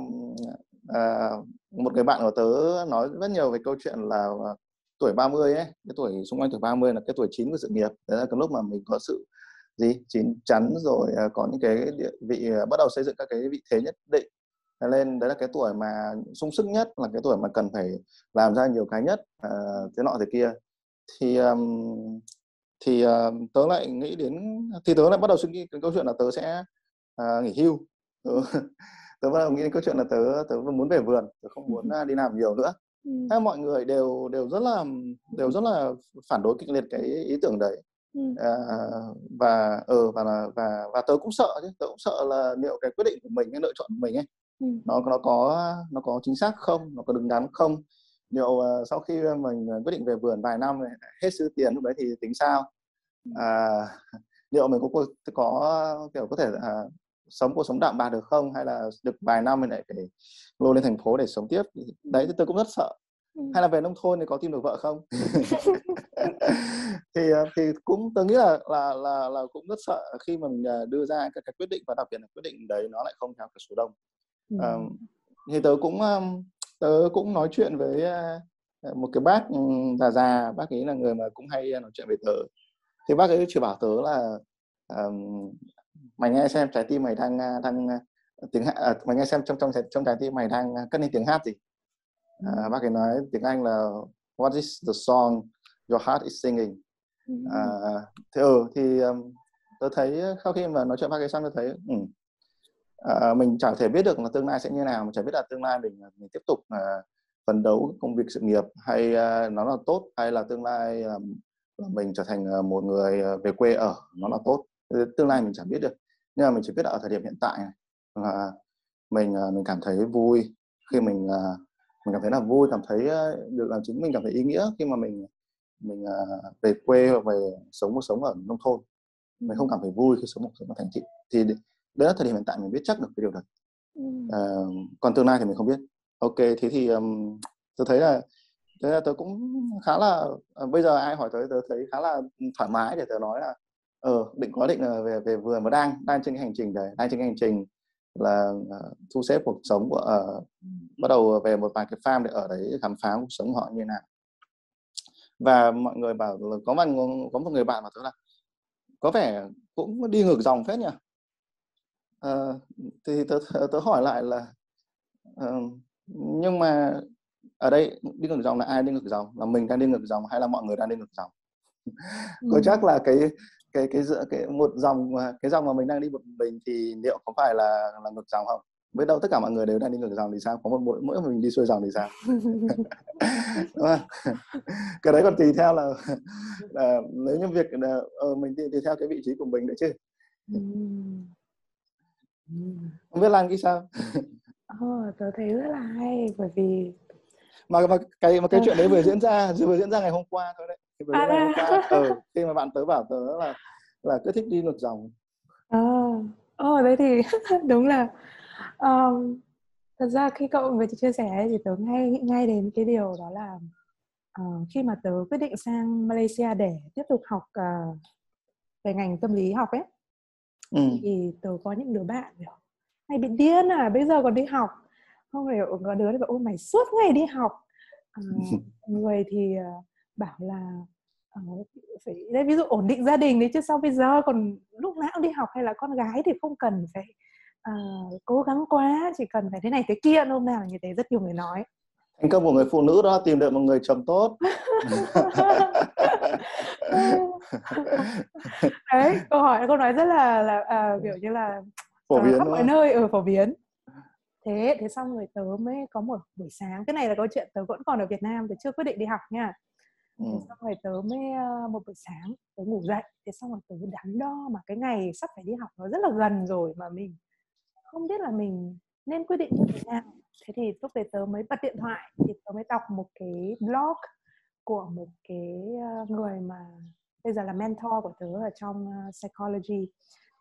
à, một người bạn của tớ nói rất nhiều về câu chuyện là à, tuổi 30 ấy, cái tuổi xung quanh tuổi 30 là cái tuổi chín của sự nghiệp. Đấy là cái lúc mà mình có sự gì? Chín chắn rồi à, có những cái địa vị à, bắt đầu xây dựng các cái vị thế nhất định. Lên đấy là cái tuổi mà sung sức nhất là cái tuổi mà cần phải làm ra nhiều cái nhất à, thế nọ thế kia. Thì um, thì uh, tớ lại nghĩ đến thì tớ lại bắt đầu suy nghĩ cái câu chuyện là tớ sẽ uh, nghỉ hưu. Ừ. tớ bắt đầu nghĩ đến câu chuyện là tớ tớ muốn về vườn tớ không muốn đi làm nhiều nữa ừ. Thế mọi người đều đều rất là đều rất là phản đối kịch liệt cái ý tưởng đấy ừ. à, và ờ và là và và tớ cũng sợ chứ tớ cũng sợ là liệu cái quyết định của mình cái lựa chọn của mình ấy ừ. nó nó có nó có chính xác không nó có đứng đắn không liệu uh, sau khi mình quyết định về vườn vài năm này, hết số tiền lúc đấy thì tính sao à, liệu mình có có kiểu có thể uh, sống cuộc sống đạm bạc được không? Hay là được vài năm mình lại phải lô lên thành phố để sống tiếp? Đấy thì tôi cũng rất sợ. Ừ. hay là về nông thôn thì có tìm được vợ không? Thì ờ, thì cũng tôi nghĩ là là là là cũng rất sợ khi mà mình ờ, đưa ra các cái quyết định và đặc biệt là quyết định đấy nó lại không theo cái số đông. Ừ. uh, thì tớ cũng tớ cũng nói chuyện với một cái bác ừ, già già. Bác ấy là người mà cũng hay nói chuyện về tớ. Thì bác ấy chỉ bảo tớ là um, mày nghe xem trái tim mày đang à, đang à, tiếng à, mày nghe xem trong trong trong trái tim mày đang à, cất lên tiếng hát gì? À, bác ấy nói tiếng anh là what is the song your heart is singing? À, thì ừ, thì um, tôi thấy sau khi mà nói chuyện bác ấy xong tôi thấy ừ, à, mình chẳng thể biết được là tương lai sẽ như nào mình chẳng biết là tương lai mình mình tiếp tục à, phấn đấu công việc sự nghiệp hay à, nó là tốt hay là tương lai à, mình trở thành một người về quê ở nó là tốt. Tương lai mình chẳng biết được nhưng mà mình chỉ biết là ở thời điểm hiện tại này. Là mình à, mình cảm thấy vui khi mình à, mình cảm thấy là vui cảm thấy à, được làm chính mình cảm thấy ý nghĩa khi mà mình mình về quê hoặc về sống một sống ở nông thôn. Mình không cảm thấy vui khi sống một sống ở thành thị. Thì đấy là thời điểm hiện tại mình biết chắc được cái điều đấy à, còn tương lai thì mình không biết. Ok thế thì um, tôi thấy là thế là tôi cũng khá là bây giờ ai hỏi tới tôi thấy khá là thoải mái để tôi nói là ờ định có định là về về vườn mà đang đang trên cái hành trình đấy đang trên cái hành trình là uh, thu xếp cuộc sống của uh, bắt đầu về một vài cái farm để ở đấy khám phá cuộc sống họ như nào. Và mọi người bảo là có một có một người bạn mà tôi là có vẻ cũng đi ngược dòng phết nhỉ? Uh, thì tớ, tớ hỏi lại là uh, nhưng mà ở đây đi ngược dòng là ai đi ngược dòng? Là mình đang đi ngược dòng hay là mọi người đang đi ngược dòng? Có ừ. chắc là cái cái cái giữa cái một dòng cái dòng mà mình đang đi một mình thì liệu có phải là là ngược dòng không? Biết đâu tất cả mọi người đều đang đi ngược dòng thì sao? Có một mỗi mỗi mình đi xuôi dòng thì sao? Đúng không? cái đấy còn tùy theo là, là nếu như việc là uh, mình đi tùy theo cái vị trí của mình nữa chứ. Không biết lan cái sao? Ờ, tớ thấy rất là hay bởi vì mà mà cái mà cái chuyện đấy vừa diễn ra vừa diễn ra ngày hôm qua thôi đấy vừa à, hôm qua ừ, khi mà bạn tớ bảo tớ là là cứ thích đi ngược dòng. À ờ đấy thì đúng là um, thật ra khi cậu vừa chia sẻ thì tớ ngay ngay đến cái điều đó là uh, khi mà tớ quyết định sang Malaysia để tiếp tục học uh, về ngành tâm lý học ấy ừ. thì tớ có những đứa bạn kiểu mày bị điên à bây giờ còn đi học. Không hiểu có đứa thì bảo ôi mày suốt ngày đi học. À, người thì uh, bảo là uh, phải đây ví dụ ổn định gia đình đấy chứ sao bây giờ còn lúc nào cũng đi học hay là con gái thì không cần phải uh, cố gắng quá chỉ cần phải thế này thế kia hôm nào như thế rất nhiều người nói. Thành công của người phụ nữ đó tìm được một người chồng tốt. Đấy câu hỏi câu nói rất là là à, kiểu như là phổ biến khắp mọi nơi ở ừ, phổ biến. Thế thế xong rồi tớ mới có một buổi sáng cái này là câu chuyện tớ vẫn còn ở Việt Nam tớ chưa quyết định đi học nha ừ. thế xong rồi tớ mới uh, một buổi sáng tớ ngủ dậy thế xong rồi tớ đắn đo mà cái ngày sắp phải đi học nó rất là gần rồi mà mình không biết là mình nên quyết định như thế nào thế thì lúc đấy tớ mới bật điện thoại thì tớ mới đọc một cái blog của một cái người mà bây giờ là mentor của tớ ở trong uh, psychology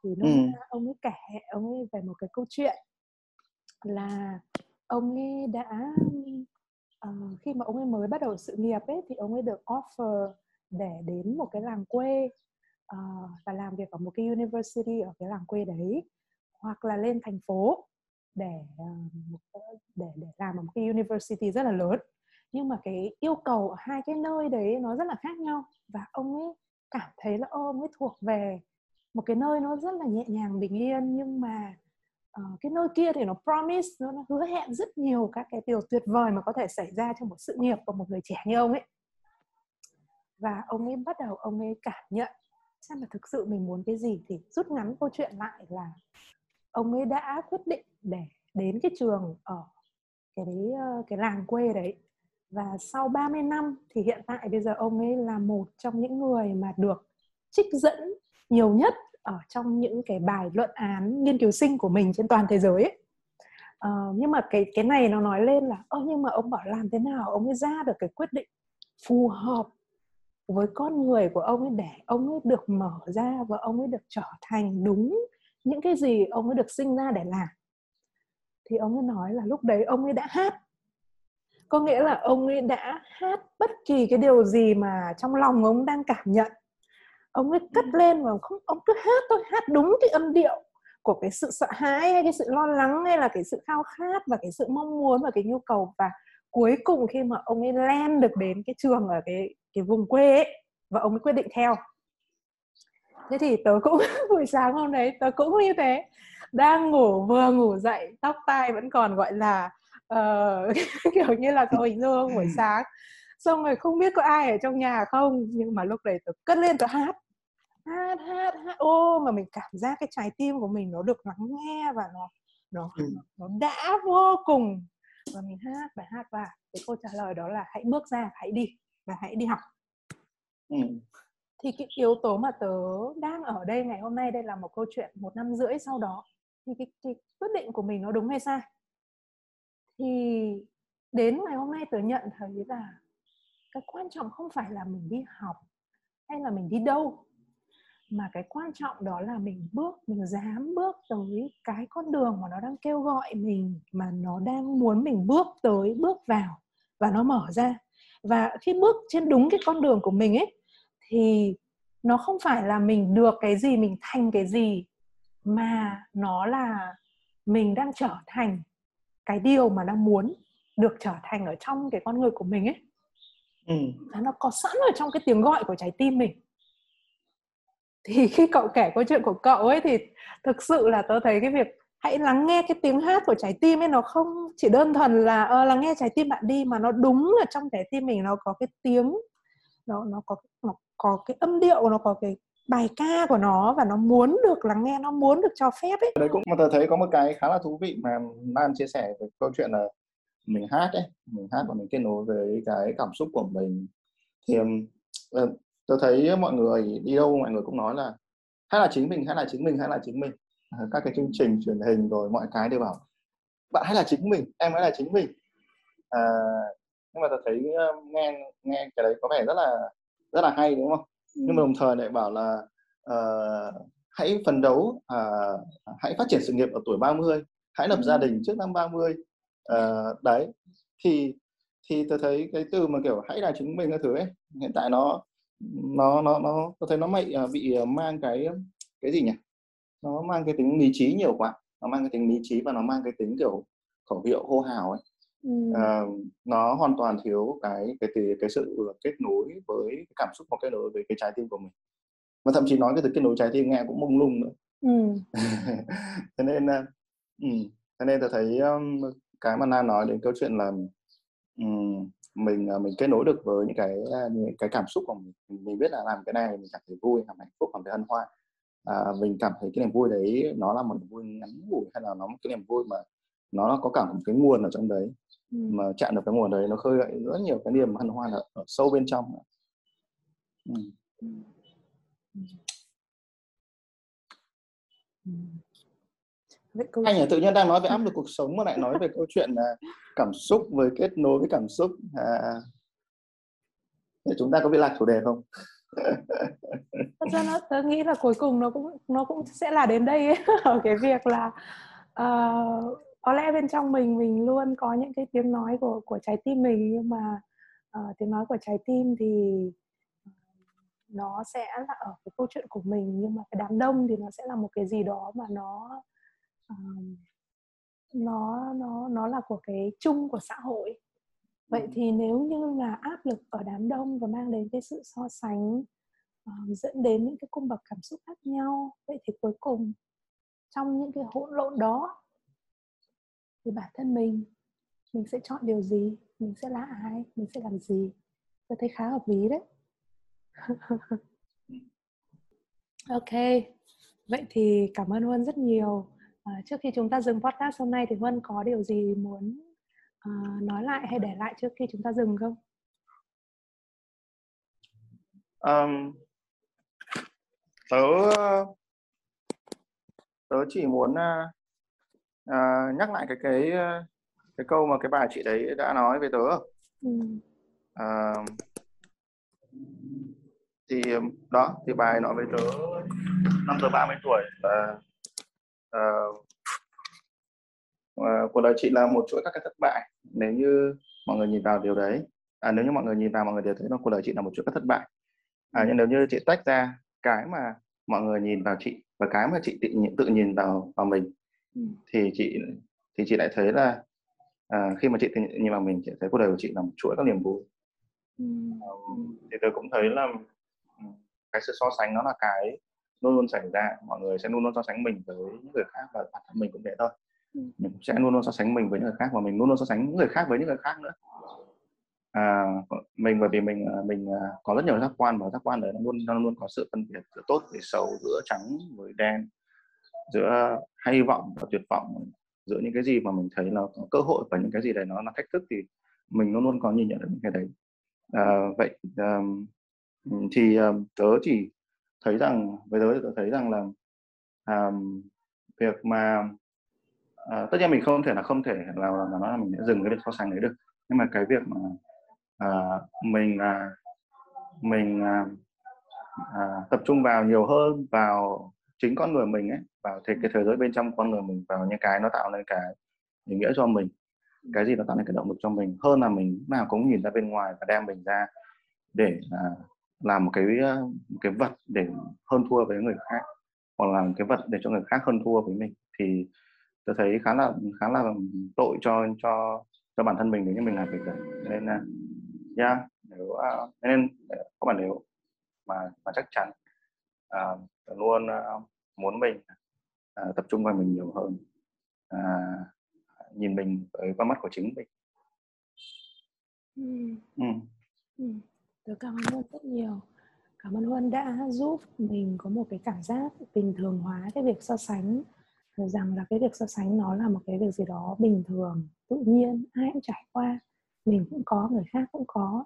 thì lúc ừ. ông ấy kể ông ấy về một cái câu chuyện là ông ấy đã uh, khi mà ông ấy mới bắt đầu sự nghiệp ấy thì ông ấy được offer để đến một cái làng quê uh, và làm việc ở một cái university ở cái làng quê đấy hoặc là lên thành phố để uh, để để làm ở một cái university rất là lớn. Nhưng mà cái yêu cầu ở hai cái nơi đấy nó rất là khác nhau và ông ấy cảm thấy là ô, ông ấy thuộc về một cái nơi nó rất là nhẹ nhàng bình yên nhưng mà uh, cái nơi kia thì nó promise nó, nó hứa hẹn rất nhiều các cái điều tuyệt vời mà có thể xảy ra trong một sự nghiệp của một người trẻ như ông ấy. Và ông ấy bắt đầu ông ấy cảm nhận xem là thực sự mình muốn cái gì thì rút ngắn câu chuyện lại là ông ấy đã quyết định để đến cái trường ở cái đấy cái làng quê đấy. Và sau 30 năm thì hiện tại bây giờ ông ấy là một trong những người mà được trích dẫn nhiều nhất ở trong những cái bài luận án nghiên cứu sinh của mình trên toàn thế giới ấy. Uh, nhưng mà cái cái này nó nói lên là ơ nhưng mà ông bảo làm thế nào ông ấy ra được cái quyết định phù hợp với con người của ông ấy để ông ấy được mở ra và ông ấy được trở thành đúng những cái gì ông ấy được sinh ra để làm? Thì ông ấy nói là lúc đấy ông ấy đã hát. Có nghĩa là ông ấy đã hát bất kỳ cái điều gì mà trong lòng ông đang cảm nhận ông ấy cất ừ. lên và không ông cứ hát thôi hát đúng cái âm điệu của cái sự sợ hãi hay cái sự lo lắng hay là cái sự khao khát và cái sự mong muốn và cái nhu cầu. Và cuối cùng khi mà ông ấy lên được đến cái trường ở cái cái vùng quê ấy và ông ấy quyết định theo. Thế thì tớ cũng buổi sáng hôm đấy tớ cũng như thế đang ngủ vừa ngủ dậy tóc tai vẫn còn gọi là uh, kiểu như là cậu hình dung buổi sáng xong rồi không biết có ai ở trong nhà không nhưng mà lúc đấy tớ cất lên tớ hát. Hát hát hát. Ô mà mình cảm giác cái trái tim của mình nó được lắng nghe và nó nó ừ. nó đã vô cùng. Và mình hát bài hát và cái câu trả lời đó là hãy bước ra hãy đi và hãy đi học. Ừ. thì cái yếu tố mà tớ đang ở đây ngày hôm nay đây là một câu chuyện một năm rưỡi sau đó. Thì cái, cái quyết định của mình nó đúng hay sai? Thì đến ngày hôm nay tớ nhận thấy là cái quan trọng không phải là mình đi học hay là mình đi đâu, mà cái quan trọng đó là mình bước, mình dám bước tới cái con đường mà nó đang kêu gọi mình, mà nó đang muốn mình bước tới, bước vào và nó mở ra. Và khi bước trên đúng cái con đường của mình ấy, thì nó không phải là mình được cái gì, mình thành cái gì, mà nó là mình đang trở thành cái điều mà đang muốn được trở thành ở trong cái con người của mình ấy ừ. nó có sẵn ở trong cái tiếng gọi của trái tim mình thì khi cậu kể câu chuyện của cậu ấy thì thực sự là tớ thấy cái việc hãy lắng nghe cái tiếng hát của trái tim ấy nó không chỉ đơn thuần là uh, lắng nghe trái tim bạn đi mà nó đúng ở trong trái tim mình nó có cái tiếng nó nó có nó có cái âm điệu nó có cái bài ca của nó và nó muốn được lắng nghe nó muốn được cho phép ấy đấy cũng mà tôi thấy có một cái khá là thú vị mà Lan chia sẻ về câu chuyện là mình hát ấy mình hát và mình kết nối với cái cảm xúc của mình thì uh, tôi thấy mọi người đi đâu mọi người cũng nói là hay là chính mình hay là chính mình hay là chính mình à, các cái chương trình truyền hình rồi mọi cái đều bảo bạn hay là chính mình em hãy là chính mình à, nhưng mà tôi thấy nghe nghe cái đấy có vẻ rất là rất là hay đúng không ừ. nhưng mà đồng thời lại bảo là uh, hãy phấn đấu uh, hãy phát triển sự nghiệp ở tuổi 30 hãy lập ừ. gia đình trước năm 30 uh, đấy thì thì tôi thấy cái từ mà kiểu hãy là chính mình cái thứ ấy hiện tại nó nó nó nó tôi thấy nó à, bị à, mang cái cái gì nhỉ nó mang cái tính lý trí nhiều quá nó mang cái tính lý trí và nó mang cái tính kiểu khẩu hiệu hô hào ấy ừ. à, nó hoàn toàn thiếu cái cái cái, cái sự kết nối với cái cảm xúc và kết nối với cái trái tim của mình và thậm chí nói cái từ kết nối trái tim nghe cũng mông lung nữa ừ. thế nên ừ, thế nên tôi thấy um, cái mà Nan nói đến câu chuyện là um, mình à, mình kết nối được với những cái à, những cái cảm xúc của mình mình biết là làm cái này mình cảm thấy vui cảm thấy hạnh phúc cảm thấy hân hoan à, mình cảm thấy cái niềm vui đấy nó là một niềm vui ngắn ngủi hay là nó một cái niềm vui mà nó có cả một cái nguồn ở trong đấy ừ. mà chạm được cái nguồn đấy nó khơi gợi rất nhiều cái niềm hân hoan ở, ở sâu bên trong ừ. Ừ. câu anh tự nhiên đang nói về áp lực cuộc sống mà lại nói về câu chuyện là cảm xúc với kết nối với cảm xúc. À, để chúng ta có bị lạc chủ đề không? Thật ra nó tớ nghĩ là cuối cùng nó cũng nó cũng sẽ là đến đây ấy, ở cái việc là uh, có lẽ bên trong mình mình luôn có những cái tiếng nói của của trái tim mình nhưng mà uh, tiếng nói của trái tim thì nó sẽ là ở cái câu chuyện của mình nhưng mà cái đám đông thì nó sẽ là một cái gì đó mà nó um, nó nó nó là của cái chung của xã hội. Vậy thì nếu như là áp lực ở đám đông và mang đến cái sự so sánh uh, dẫn đến những cái cung bậc cảm xúc khác nhau vậy thì cuối cùng trong những cái hỗn lộn đó thì bản thân mình mình sẽ chọn điều gì? Mình sẽ là ai? Mình sẽ làm gì? Tôi thấy khá hợp lý đấy. Ok vậy thì cảm ơn huân rất nhiều à, trước khi chúng ta dừng podcast hôm nay thì huân có điều gì muốn uh, nói lại hay để lại trước khi chúng ta dừng không um, tớ tớ chỉ muốn uh, uh, nhắc lại cái cái cái câu mà cái bài chị đấy đã nói với tớ ừ. uh, thì đó thì bài nói với tớ năm giờ 30 tuổi là uh, cuộc đời chị là một chuỗi các cái thất bại nếu như mọi người nhìn vào điều đấy à, nếu như mọi người nhìn vào mọi người đều thấy là cuộc đời chị là một chuỗi các thất bại à, nhưng nếu như chị tách ra cái mà mọi người nhìn vào chị và cái mà chị tự nhìn, tự nhìn vào vào mình ừ. thì chị thì chị lại thấy là à, khi mà chị tự nhìn vào mình chị thấy cuộc đời của chị là một chuỗi các niềm vui ừ. um, thì tôi cũng thấy là cái sự so sánh nó là cái luôn luôn xảy ra mọi người sẽ luôn luôn so sánh mình với những người khác và bản thân mình cũng vậy thôi. Ừ. mình cũng sẽ luôn luôn so sánh mình với những người khác và mình luôn luôn so sánh những người khác với những người khác nữa. À, mình bởi vì mình à, mình à, có rất nhiều giác quan và giác quan đấy nó luôn nó luôn có sự phân biệt giữa tốt với xấu giữa trắng với đen giữa hy vọng và tuyệt vọng giữa những cái gì mà mình thấy là có cơ hội và những cái gì đấy nó là thách thức thì mình luôn luôn có nhìn nhận được những cái đấy. À, vậy um, thì um, tớ chỉ thấy rằng với giới thì thấy rằng là um, việc mà uh, tất nhiên mình không thể là không thể là, là nó là mình sẽ dừng cái việc so sánh đấy được. Nhưng mà cái việc mà uh, mình uh, mình uh, uh, tập trung vào nhiều hơn vào chính con người mình ấy vào thế cái thế giới bên trong con người mình vào những cái nó tạo nên cái ý nghĩa cho mình cái gì nó tạo nên cái động lực cho mình hơn là mình nào cũng nhìn ra bên ngoài và đem mình ra để uh, làm một cái một cái vật để hơn thua với người khác hoặc là cái vật để cho người khác hơn thua với mình thì tôi thấy khá là khá là tội cho cho cho bản thân mình nếu như mình làm việc đấy nên yeah, nếu uh, nên các bạn nếu mà mà chắc chắn uh, luôn uh, muốn mình uh, tập trung vào mình nhiều hơn uh, nhìn mình với con mắt của chính mình ừ. Ừ. Ừ. Tớ cảm ơn Huân rất nhiều. Cảm ơn Huân đã giúp mình có một cái cảm giác bình thường hóa cái việc so sánh rằng là cái việc so sánh nó là một cái việc gì đó bình thường, tự nhiên, ai cũng trải qua. Mình cũng có, người khác cũng có.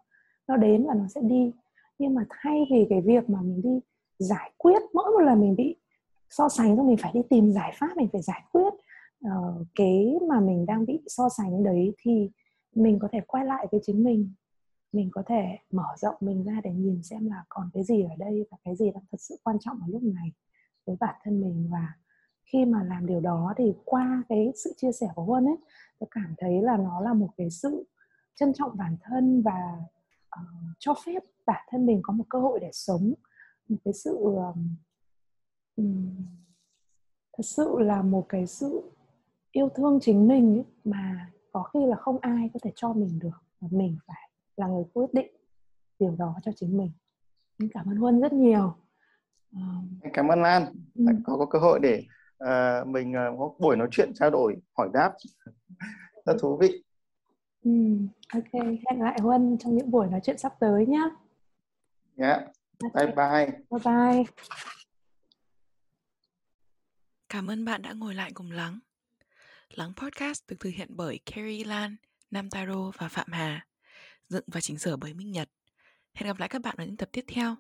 Nó đến và nó sẽ đi. Nhưng mà thay vì cái việc mà mình đi giải quyết mỗi một lần mình bị so sánh rồi mình phải đi tìm giải pháp mình phải giải quyết uh, cái mà mình đang bị so sánh đấy thì mình có thể quay lại với chính mình mình có thể mở rộng mình ra để nhìn xem là còn cái gì ở đây và cái gì đang thật sự quan trọng ở lúc này với bản thân mình. Và khi mà làm điều đó thì qua cái sự chia sẻ của Huân ấy tôi cảm thấy là nó là một cái sự trân trọng bản thân và uh, cho phép bản thân mình có một cơ hội để sống. Một cái sự um, thật sự là một cái sự yêu thương chính mình ấy, mà có khi là không ai có thể cho mình được mà mình phải là người quyết định điều đó cho chính mình Em cảm ơn Huân rất nhiều uh, cảm ơn Lan ừ. có có cơ hội để uh, mình uh, có buổi nói chuyện trao đổi hỏi đáp rất thú vị ừ. ok hẹn lại Huân trong những buổi nói chuyện sắp tới nhé yeah. bye bye bye bye Cảm ơn bạn đã ngồi lại cùng lắng. Lắng Podcast được thực hiện bởi Carrie Lan, Nam Taro và Phạm Hà, dựng và chỉnh sửa bởi Minh Nhật. Hẹn gặp lại các bạn ở những tập tiếp theo.